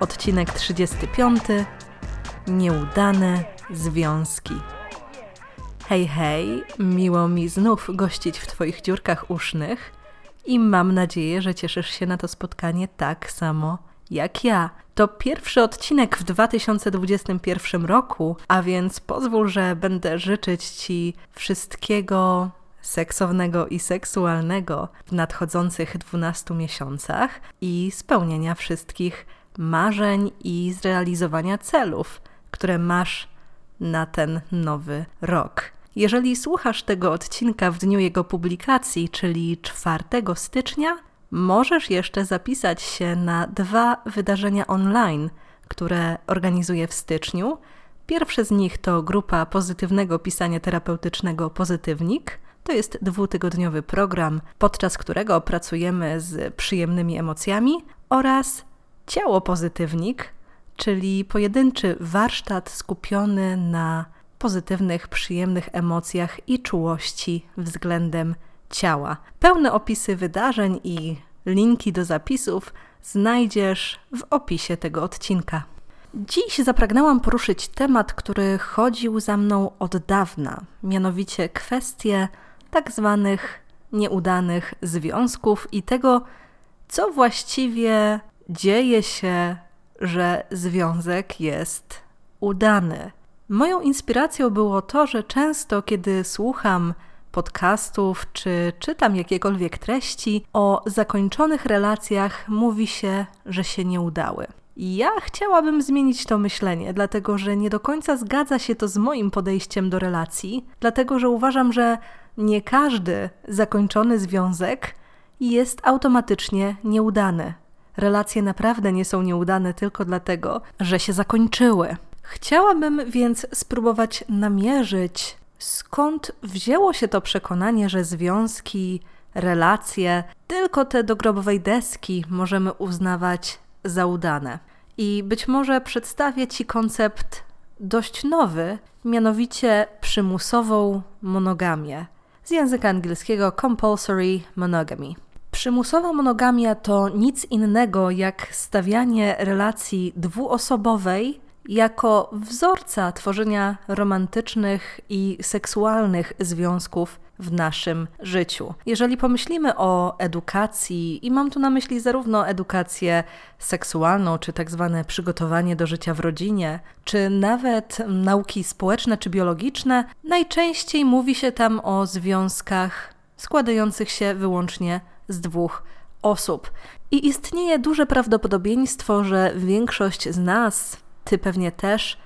Odcinek 35. Nieudane związki. Hej, hej, miło mi znów gościć w Twoich dziurkach usznych i mam nadzieję, że cieszysz się na to spotkanie tak samo jak ja. To pierwszy odcinek w 2021 roku, a więc pozwól, że będę życzyć Ci wszystkiego seksownego i seksualnego w nadchodzących 12 miesiącach i spełnienia wszystkich marzeń i zrealizowania celów, które masz na ten nowy rok. Jeżeli słuchasz tego odcinka w dniu jego publikacji, czyli 4 stycznia, możesz jeszcze zapisać się na dwa wydarzenia online, które organizuję w styczniu. Pierwsze z nich to grupa pozytywnego pisania terapeutycznego Pozytywnik. To jest dwutygodniowy program, podczas którego pracujemy z przyjemnymi emocjami oraz Ciało Pozytywnik, czyli pojedynczy warsztat skupiony na pozytywnych, przyjemnych emocjach i czułości względem ciała. Pełne opisy wydarzeń i linki do zapisów znajdziesz w opisie tego odcinka. Dziś zapragnęłam poruszyć temat, który chodził za mną od dawna, mianowicie kwestię tak zwanych nieudanych związków i tego, co właściwie dzieje się, że związek jest udany. Moją inspiracją było to, że często, kiedy słucham podcastów czy czytam jakiekolwiek treści o zakończonych relacjach, mówi się, że się nie udały. Ja chciałabym zmienić to myślenie, dlatego że nie do końca zgadza się to z moim podejściem do relacji, dlatego że uważam, że nie każdy zakończony związek jest automatycznie nieudany. Relacje naprawdę nie są nieudane tylko dlatego, że się zakończyły. Chciałabym więc spróbować namierzyć, skąd wzięło się to przekonanie, że związki, relacje, tylko te do grobowej deski możemy uznawać za udane. I być może przedstawię Ci koncept dość nowy, mianowicie przymusową monogamię. Z języka angielskiego compulsory monogamy. Przymusowa monogamia to nic innego jak stawianie relacji dwuosobowej jako wzorca tworzenia romantycznych i seksualnych związków w naszym życiu. Jeżeli pomyślimy o edukacji, i mam tu na myśli zarówno edukację seksualną, czy tak zwane przygotowanie do życia w rodzinie, czy nawet nauki społeczne czy biologiczne, najczęściej mówi się tam o związkach składających się wyłącznie z dwóch osób. I istnieje duże prawdopodobieństwo, że większość z nas, ty pewnie też,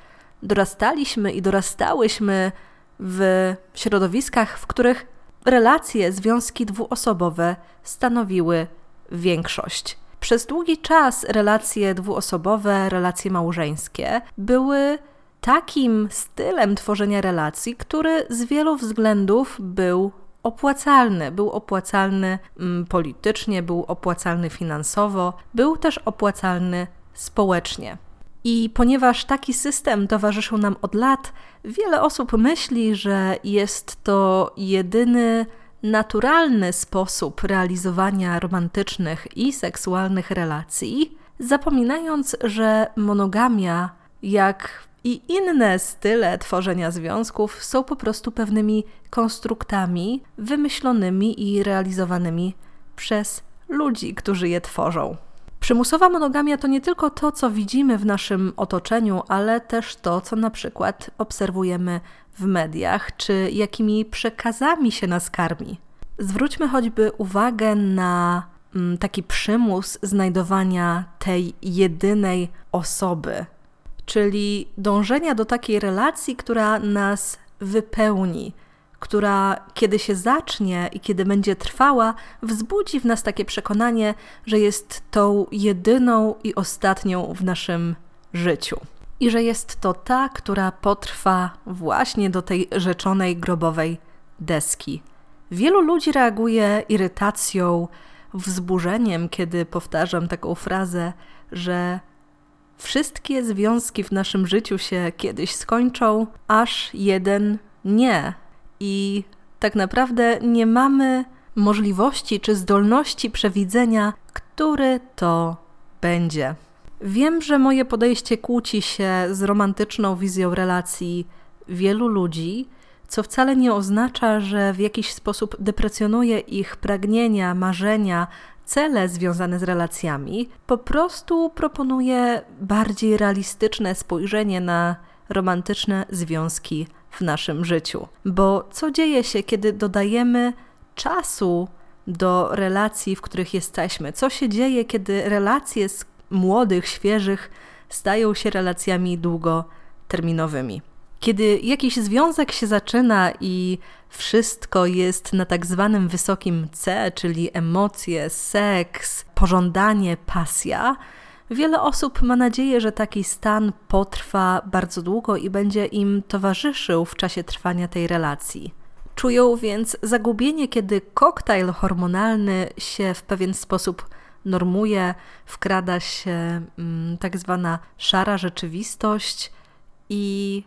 dorastaliśmy i dorastałyśmy w środowiskach, w których relacje, związki dwuosobowe stanowiły większość. Przez długi czas relacje dwuosobowe, relacje małżeńskie były takim stylem tworzenia relacji, który z wielu względów był opłacalny. Był opłacalny mm, politycznie, był opłacalny finansowo, był też opłacalny społecznie. I ponieważ taki system towarzyszył nam od lat, wiele osób myśli, że jest to jedyny naturalny sposób realizowania romantycznych i seksualnych relacji, zapominając, że monogamia, jak i inne style tworzenia związków są po prostu pewnymi konstruktami wymyślonymi i realizowanymi przez ludzi, którzy je tworzą. Przymusowa monogamia to nie tylko to, co widzimy w naszym otoczeniu, ale też to, co na przykład obserwujemy w mediach, czy jakimi przekazami się nas karmi. Zwróćmy choćby uwagę na mm, taki przymus znajdowania tej jedynej osoby, czyli dążenia do takiej relacji, która nas wypełni, która kiedy się zacznie i kiedy będzie trwała, wzbudzi w nas takie przekonanie, że jest tą jedyną i ostatnią w naszym życiu. I że jest to ta, która potrwa właśnie do tej rzeczonej grobowej deski. Wielu ludzi reaguje irytacją, wzburzeniem, kiedy powtarzam taką frazę, że wszystkie związki w naszym życiu się kiedyś skończą, aż jeden nie. I tak naprawdę nie mamy możliwości czy zdolności przewidzenia, który to będzie. Wiem, że moje podejście kłóci się z romantyczną wizją relacji wielu ludzi, co wcale nie oznacza, że w jakiś sposób deprecjonuje ich pragnienia, marzenia, cele związane z relacjami. Po prostu proponuję bardziej realistyczne spojrzenie na romantyczne związki w naszym życiu. Bo co dzieje się, kiedy dodajemy czasu do relacji, w których jesteśmy? Co się dzieje, kiedy relacje z młodych, świeżych stają się relacjami długoterminowymi? Kiedy jakiś związek się zaczyna i wszystko jest na tak zwanym wysokim C, czyli emocje, seks, pożądanie, pasja, wiele osób ma nadzieję, że taki stan potrwa bardzo długo i będzie im towarzyszył w czasie trwania tej relacji. Czują więc zagubienie, kiedy koktajl hormonalny się w pewien sposób normuje, wkrada się mm, tak zwana szara rzeczywistość i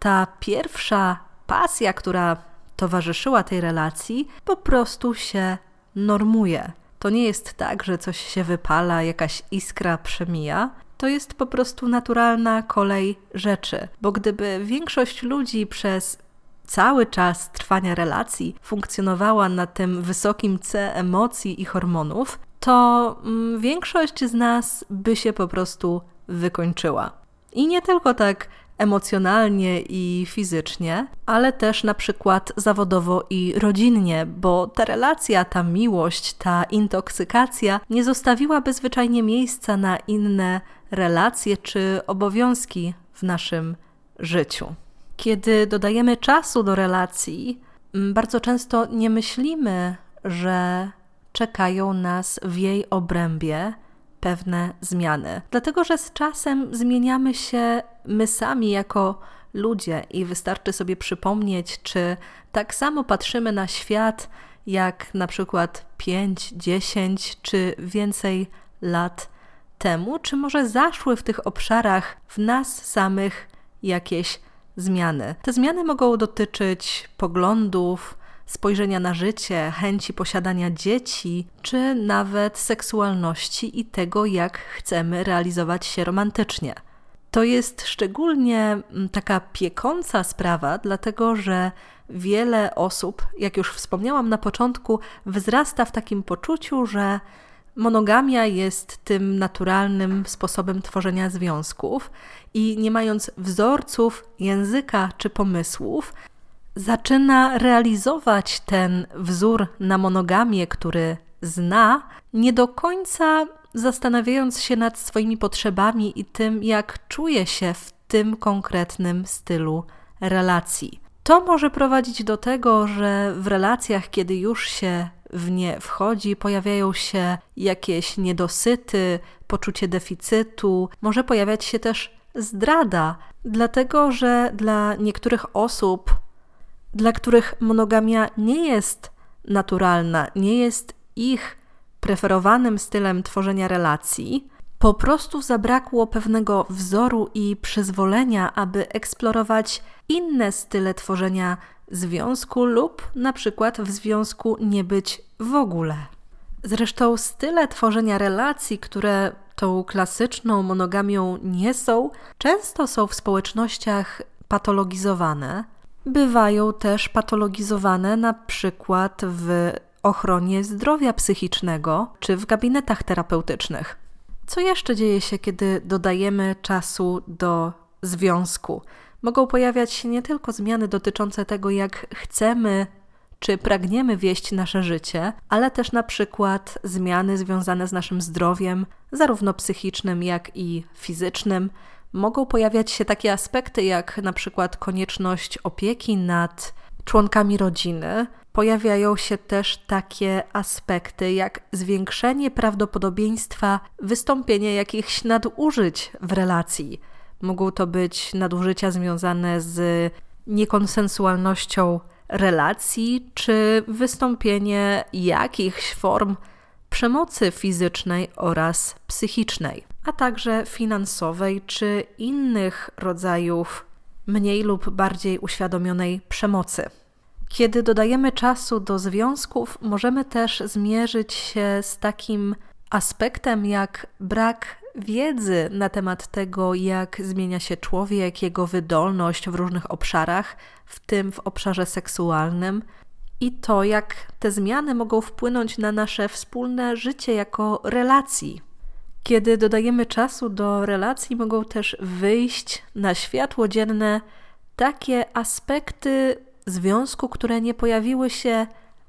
ta pierwsza pasja, która towarzyszyła tej relacji, po prostu się normuje. To nie jest tak, że coś się wypala, jakaś iskra przemija. To jest po prostu naturalna kolej rzeczy, bo gdyby większość ludzi przez cały czas trwania relacji funkcjonowała na tym wysokim C emocji i hormonów, to mm, większość z nas by się po prostu wykończyła. I nie tylko tak emocjonalnie i fizycznie, ale też na przykład zawodowo i rodzinnie, bo ta relacja, ta miłość, ta intoksykacja nie zostawiłaby zwyczajnie miejsca na inne relacje czy obowiązki w naszym życiu. Kiedy dodajemy czasu do relacji, bardzo często nie myślimy, że czekają nas w jej obrębie pewne zmiany. Dlatego, że z czasem zmieniamy się my sami jako ludzie i wystarczy sobie przypomnieć, czy tak samo patrzymy na świat jak na przykład 5, 10 czy więcej lat temu, czy może zaszły w tych obszarach w nas samych jakieś zmiany. Te zmiany mogą dotyczyć poglądów, spojrzenia na życie, chęci posiadania dzieci, czy nawet seksualności i tego, jak chcemy realizować się romantycznie. To jest szczególnie mm, taka piekąca sprawa, dlatego że wiele osób, jak już wspomniałam na początku, wzrasta w takim poczuciu, że monogamia jest tym naturalnym sposobem tworzenia związków i nie mając wzorców, języka czy pomysłów, zaczyna realizować ten wzór na monogamię, który zna, nie do końca zastanawiając się nad swoimi potrzebami i tym, jak czuje się w tym konkretnym stylu relacji. To może prowadzić do tego, że w relacjach, kiedy już się w nie wchodzi, pojawiają się jakieś niedosyty, poczucie deficytu, może pojawiać się też zdrada, dlatego że dla niektórych osób dla których monogamia nie jest naturalna, nie jest ich preferowanym stylem tworzenia relacji, po prostu zabrakło pewnego wzoru i przyzwolenia, aby eksplorować inne style tworzenia związku lub na przykład w związku nie być w ogóle. Zresztą style tworzenia relacji, które tą klasyczną monogamią nie są, często są w społecznościach patologizowane, bywają też patologizowane na przykład w ochronie zdrowia psychicznego czy w gabinetach terapeutycznych. Co jeszcze dzieje się, kiedy dodajemy czasu do związku? Mogą pojawiać się nie tylko zmiany dotyczące tego, jak chcemy czy pragniemy wieść nasze życie, ale też na przykład zmiany związane z naszym zdrowiem, zarówno psychicznym, jak i fizycznym, mogą pojawiać się takie aspekty jak na przykład konieczność opieki nad członkami rodziny, pojawiają się też takie aspekty jak zwiększenie prawdopodobieństwa wystąpienia jakichś nadużyć w relacji. Mogą to być nadużycia związane z niekonsensualnością relacji, czy wystąpienie jakichś form przemocy fizycznej oraz psychicznej, a także finansowej czy innych rodzajów mniej lub bardziej uświadomionej przemocy. Kiedy dodajemy czasu do związków, możemy też zmierzyć się z takim aspektem jak brak wiedzy na temat tego, jak zmienia się człowiek, jego wydolność w różnych obszarach, w tym w obszarze seksualnym, i to, jak te zmiany mogą wpłynąć na nasze wspólne życie jako relacji. Kiedy dodajemy czasu do relacji, mogą też wyjść na światło dzienne takie aspekty związku, które nie pojawiły się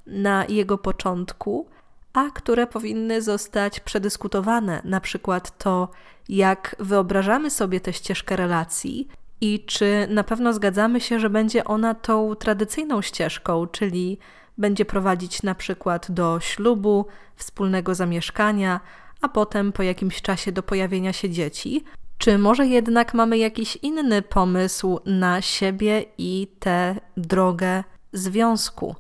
na jego początku, a które powinny zostać przedyskutowane. Na przykład to, jak wyobrażamy sobie tę ścieżkę relacji i czy na pewno zgadzamy się, że będzie ona tą tradycyjną ścieżką, czyli będzie prowadzić na przykład do ślubu, wspólnego zamieszkania, a potem po jakimś czasie do pojawienia się dzieci, czy może jednak mamy jakiś inny pomysł na siebie i tę drogę związku?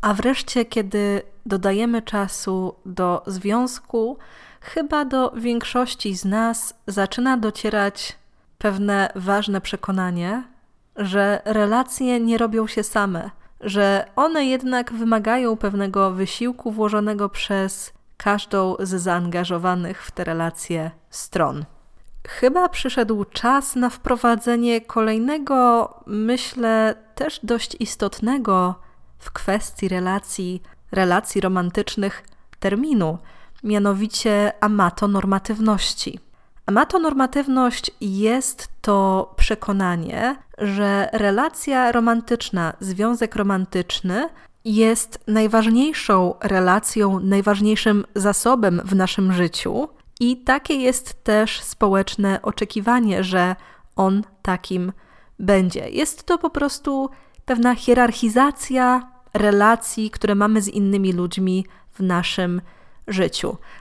A wreszcie, kiedy dodajemy czasu do związku, chyba do większości z nas zaczyna docierać pewne ważne przekonanie, że relacje nie robią się same, że one jednak wymagają pewnego wysiłku włożonego przez każdą z zaangażowanych w te relacje stron. Chyba przyszedł czas na wprowadzenie kolejnego, myślę, też dość istotnego w kwestii relacji, relacji romantycznych terminu, mianowicie amatonormatywności. Amatonormatywność jest to przekonanie, że relacja romantyczna, związek romantyczny jest najważniejszą relacją, najważniejszym zasobem w naszym życiu i takie jest też społeczne oczekiwanie, że on takim będzie. Jest to po prostu pewna hierarchizacja relacji, które mamy z innymi ludźmi w naszym życiu.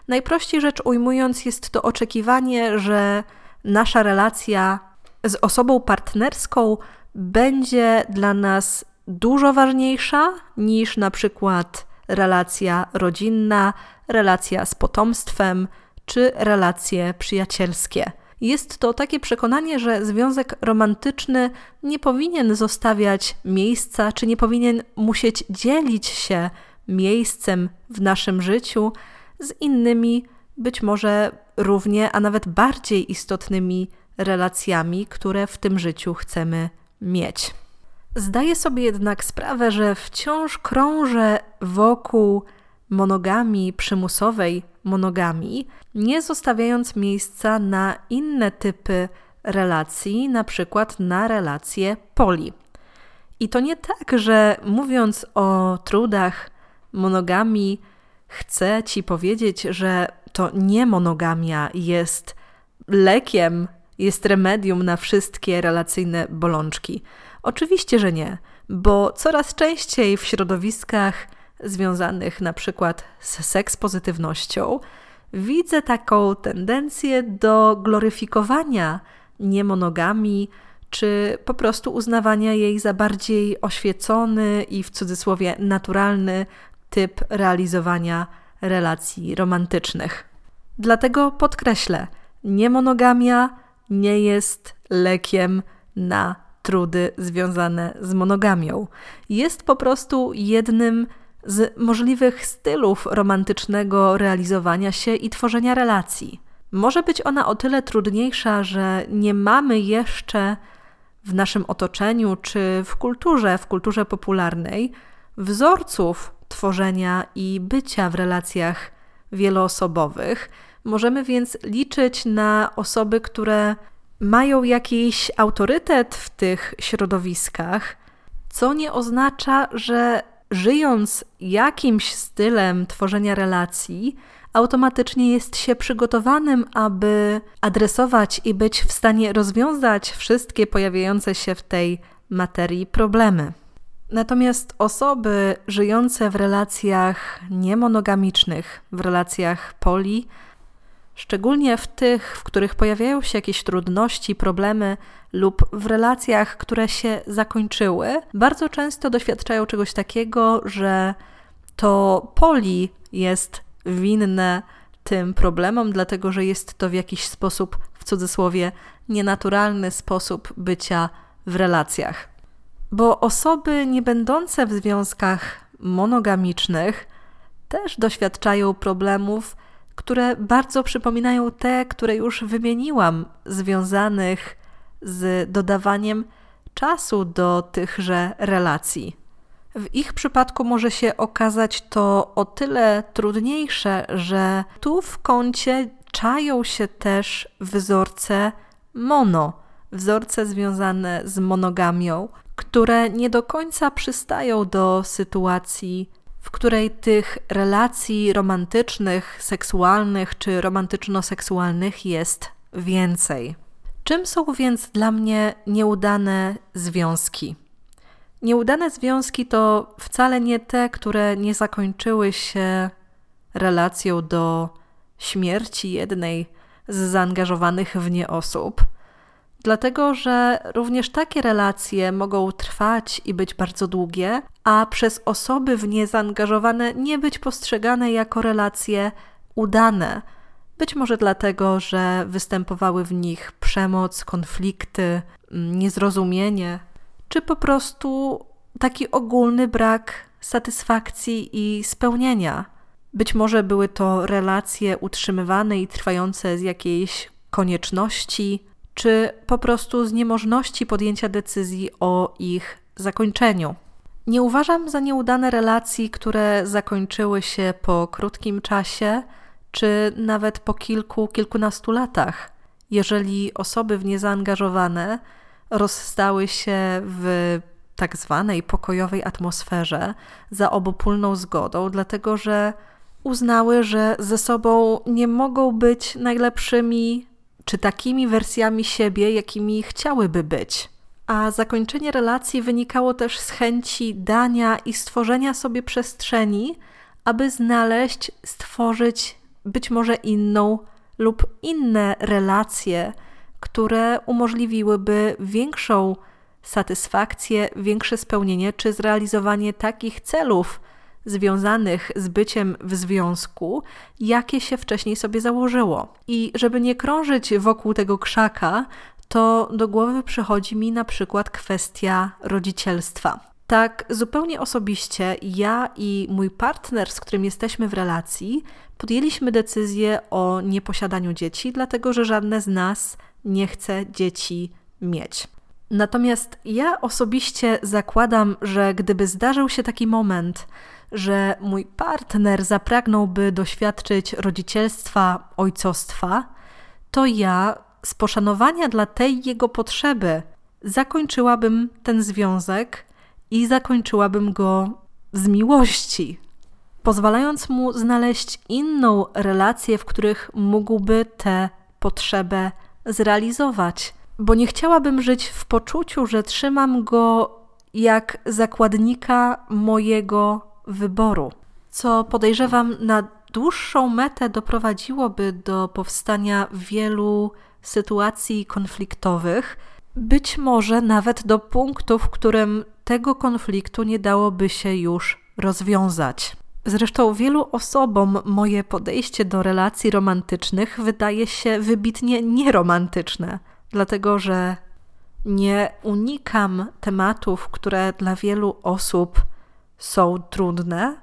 Najprościej rzecz ujmując, jest to oczekiwanie, że nasza relacja z osobą partnerską będzie dla nas dużo ważniejsza niż na przykład relacja rodzinna, relacja z potomstwem czy relacje przyjacielskie. Jest to takie przekonanie, że związek romantyczny nie powinien zostawiać miejsca, czy nie powinien musieć dzielić się miejscem w naszym życiu z innymi, być może równie, a nawet bardziej istotnymi relacjami, które w tym życiu chcemy mieć. Zdaję sobie jednak sprawę, że wciąż krążę wokół monogami przymusowej monogami, nie zostawiając miejsca na inne typy relacji, na przykład na relacje poli. I to nie tak, że mówiąc o trudach monogami, chcę ci powiedzieć, że to nie monogamia jest lekiem, jest remedium na wszystkie relacyjne bolączki. Oczywiście, że nie, bo coraz częściej w środowiskach związanych na przykład z sekspozytywnością, widzę taką tendencję do gloryfikowania niemonogami, czy po prostu uznawania jej za bardziej oświecony i w cudzysłowie naturalny typ realizowania relacji romantycznych. Dlatego podkreślę, niemonogamia nie jest lekiem na trudy związane z monogamią. Jest po prostu jednym z możliwych stylów romantycznego realizowania się i tworzenia relacji. Może być ona o tyle trudniejsza, że nie mamy jeszcze w naszym otoczeniu czy w kulturze, w kulturze popularnej, wzorców tworzenia i bycia w relacjach wieloosobowych. Możemy więc liczyć na osoby, które mają jakiś autorytet w tych środowiskach, co nie oznacza, że żyjąc jakimś stylem tworzenia relacji, automatycznie jest się przygotowanym, aby adresować i być w stanie rozwiązać wszystkie pojawiające się w tej materii problemy. Natomiast osoby żyjące w relacjach niemonogamicznych, w relacjach poli, szczególnie w tych, w których pojawiają się jakieś trudności, problemy lub w relacjach, które się zakończyły, bardzo często doświadczają czegoś takiego, że to poli jest winne tym problemom, dlatego że jest to w jakiś sposób, w cudzysłowie, nienaturalny sposób bycia w relacjach. Bo osoby nie będące w związkach monogamicznych też doświadczają problemów, które bardzo przypominają te, które już wymieniłam, związanych z dodawaniem czasu do tychże relacji. W ich przypadku może się okazać to o tyle trudniejsze, że tu w kącie czają się też wzorce mono, wzorce związane z monogamią, które nie do końca przystają do sytuacji, w której tych relacji romantycznych, seksualnych czy romantyczno-seksualnych jest więcej. Czym są więc dla mnie nieudane związki? Nieudane związki to wcale nie te, które nie zakończyły się relacją do śmierci jednej z zaangażowanych w nie osób, dlatego że również takie relacje mogą trwać i być bardzo długie, a przez osoby w nie zaangażowane nie być postrzegane jako relacje udane. Być może dlatego, że występowały w nich przemoc, konflikty, niezrozumienie, czy po prostu taki ogólny brak satysfakcji i spełnienia. Być może były to relacje utrzymywane i trwające z jakiejś konieczności, czy po prostu z niemożności podjęcia decyzji o ich zakończeniu. Nie uważam za nieudane relacji, które zakończyły się po krótkim czasie, czy nawet po kilku, kilkunastu latach. Jeżeli osoby w nie zaangażowane rozstały się w tak zwanej pokojowej atmosferze za obopólną zgodą, dlatego że uznały, że ze sobą nie mogą być najlepszymi czy takimi wersjami siebie, jakimi chciałyby być. A zakończenie relacji wynikało też z chęci dania i stworzenia sobie przestrzeni, aby znaleźć, stworzyć być może inną lub inne relacje, które umożliwiłyby większą satysfakcję, większe spełnienie czy zrealizowanie takich celów związanych z byciem w związku, jakie się wcześniej sobie założyło. I żeby nie krążyć wokół tego krzaka, to do głowy przychodzi mi na przykład kwestia rodzicielstwa. Tak, zupełnie osobiście ja i mój partner, z którym jesteśmy w relacji, podjęliśmy decyzję o nieposiadaniu dzieci, dlatego że żadne z nas nie chce dzieci mieć. Natomiast ja osobiście zakładam, że gdyby zdarzył się taki moment, że mój partner zapragnąłby doświadczyć rodzicielstwa, ojcostwa, to ja z poszanowania dla tej jego potrzeby zakończyłabym ten związek i zakończyłabym go z miłości, pozwalając mu znaleźć inną relację, w których mógłby tę potrzebę zrealizować. Bo nie chciałabym żyć w poczuciu, że trzymam go jak zakładnika mojego wyboru, co podejrzewam na dłuższą metę doprowadziłoby do powstania wielu sytuacji konfliktowych, być może nawet do punktu, w którym tego konfliktu nie dałoby się już rozwiązać. Zresztą wielu osobom moje podejście do relacji romantycznych wydaje się wybitnie nieromantyczne dlatego że nie unikam tematów, które dla wielu osób są trudne.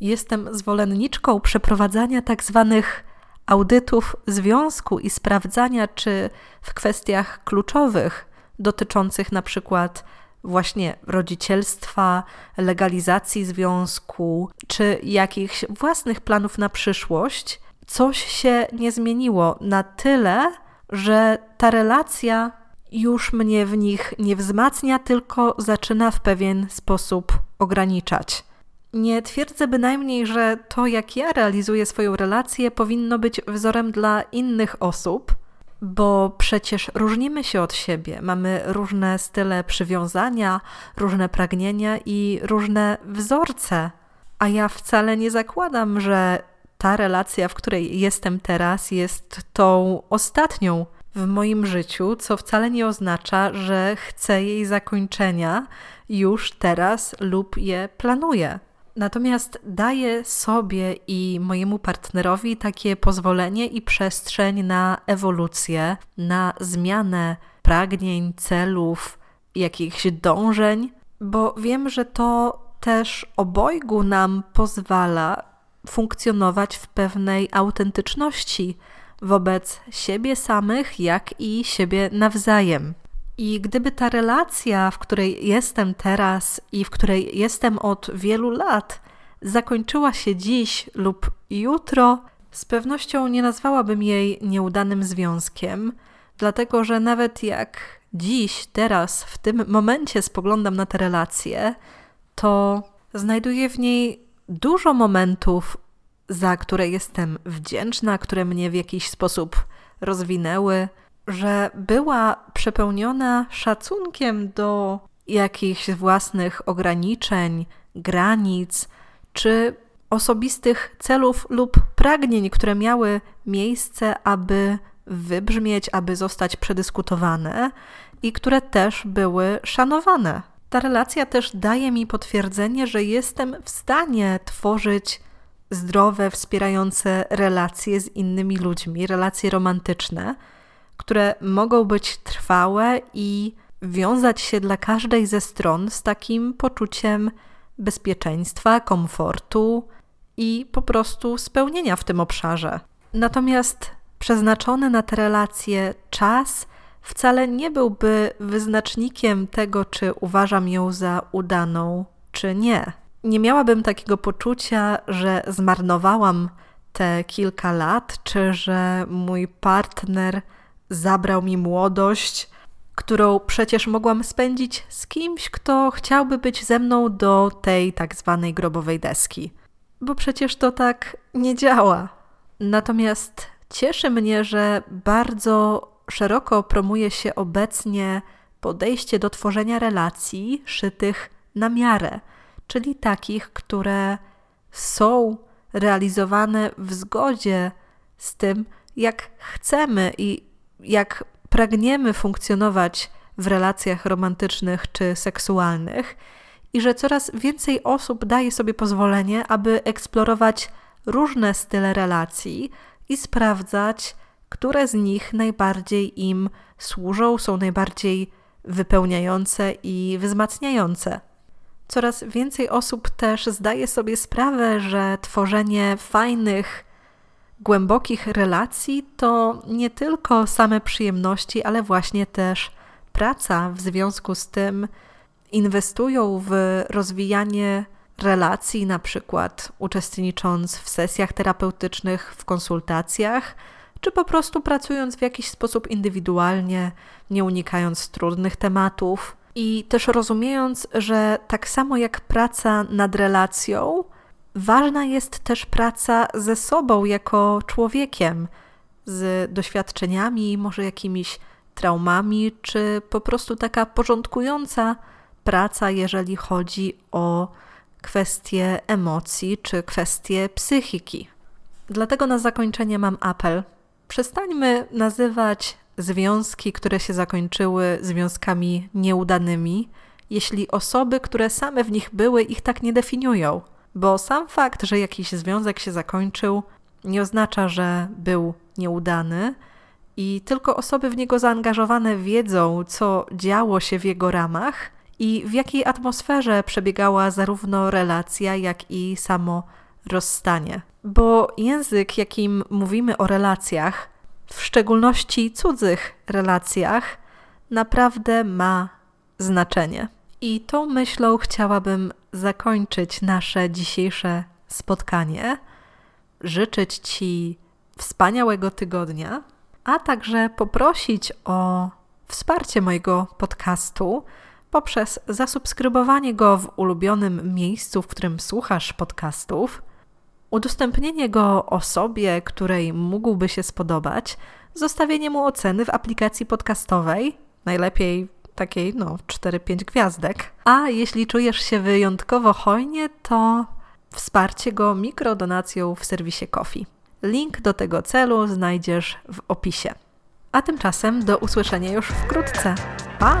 Jestem zwolenniczką przeprowadzania tak zwanych audytów związku i sprawdzania, czy w kwestiach kluczowych dotyczących na przykład właśnie rodzicielstwa, legalizacji związku, czy jakichś własnych planów na przyszłość, coś się nie zmieniło na tyle, że ta relacja już mnie w nich nie wzmacnia, tylko zaczyna w pewien sposób ograniczać. Nie twierdzę bynajmniej, że to, jak ja realizuję swoją relację, powinno być wzorem dla innych osób. bo przecież różnimy się od siebie, mamy różne style przywiązania, różne pragnienia i różne wzorce. A ja wcale nie zakładam, że ta relacja, w której jestem teraz, jest tą ostatnią w moim życiu, co wcale nie oznacza, że chcę jej zakończenia już teraz lub je planuję. Natomiast daję sobie i mojemu partnerowi takie pozwolenie i przestrzeń na ewolucję, na zmianę pragnień, celów, jakichś dążeń, bo wiem, że to też obojgu nam pozwala funkcjonować w pewnej autentyczności wobec siebie samych, jak i siebie nawzajem. I gdyby ta relacja, w której jestem teraz i w której jestem od wielu lat, zakończyła się dziś lub jutro, z pewnością nie nazwałabym jej nieudanym związkiem, dlatego że nawet jak dziś, teraz, w tym momencie spoglądam na tę relację, to znajduję w niej dużo momentów, za które jestem wdzięczna, które mnie w jakiś sposób rozwinęły, że była przepełniona szacunkiem do jakichś własnych ograniczeń, granic czy osobistych celów lub pragnień, które miały miejsce, aby wybrzmieć, aby zostać przedyskutowane i które też były szanowane. Ta relacja też daje mi potwierdzenie, że jestem w stanie tworzyć zdrowe, wspierające relacje z innymi ludźmi, relacje romantyczne, które mogą być trwałe i wiązać się dla każdej ze stron z takim poczuciem bezpieczeństwa, komfortu i po prostu spełnienia w tym obszarze. Natomiast przeznaczony na te relacje czas wcale nie byłby wyznacznikiem tego, czy uważam ją za udaną, czy nie. Nie miałabym takiego poczucia, że zmarnowałam te kilka lat, czy że mój partner zabrał mi młodość, którą przecież mogłam spędzić z kimś, kto chciałby być ze mną do tej tak zwanej grobowej deski. Bo przecież to tak nie działa. Natomiast cieszy mnie, że bardzo szeroko promuje się obecnie podejście do tworzenia relacji szytych na miarę, czyli takich, które są realizowane w zgodzie z tym, jak chcemy i jak pragniemy funkcjonować w relacjach romantycznych czy seksualnych, i że coraz więcej osób daje sobie pozwolenie, aby eksplorować różne style relacji i sprawdzać, które z nich najbardziej im służą, są najbardziej wypełniające i wzmacniające. Coraz więcej osób też zdaje sobie sprawę, że tworzenie fajnych, głębokich relacji to nie tylko same przyjemności, ale właśnie też praca. W związku z tym inwestują w rozwijanie relacji, na przykład uczestnicząc w sesjach terapeutycznych, w konsultacjach, czy po prostu pracując w jakiś sposób indywidualnie, nie unikając trudnych tematów. I też rozumiejąc, że tak samo jak praca nad relacją, ważna jest też praca ze sobą jako człowiekiem, z doświadczeniami, może jakimiś traumami, czy po prostu taka porządkująca praca, jeżeli chodzi o kwestie emocji czy kwestie psychiki. Dlatego na zakończenie mam apel. Przestańmy nazywać związki, które się zakończyły, związkami nieudanymi, jeśli osoby, które same w nich były, ich tak nie definiują. Bo sam fakt, że jakiś związek się zakończył, nie oznacza, że był nieudany, i tylko osoby w niego zaangażowane wiedzą, co działo się w jego ramach i w jakiej atmosferze przebiegała zarówno relacja, jak i samo rozstanie. Bo język, jakim mówimy o relacjach, w szczególności cudzych relacjach, naprawdę ma znaczenie. I tą myślą chciałabym zakończyć nasze dzisiejsze spotkanie. Życzyć Ci wspaniałego tygodnia, a także poprosić o wsparcie mojego podcastu poprzez zasubskrybowanie go w ulubionym miejscu, w którym słuchasz podcastów udostępnienie go osobie, której mógłby się spodobać, zostawienie mu oceny w aplikacji podcastowej, najlepiej takiej, no, 4-5 gwiazdek. A jeśli czujesz się wyjątkowo hojnie, to wsparcie go mikrodonacją w serwisie Kofi. Link do tego celu znajdziesz w opisie. A tymczasem do usłyszenia już wkrótce. Pa!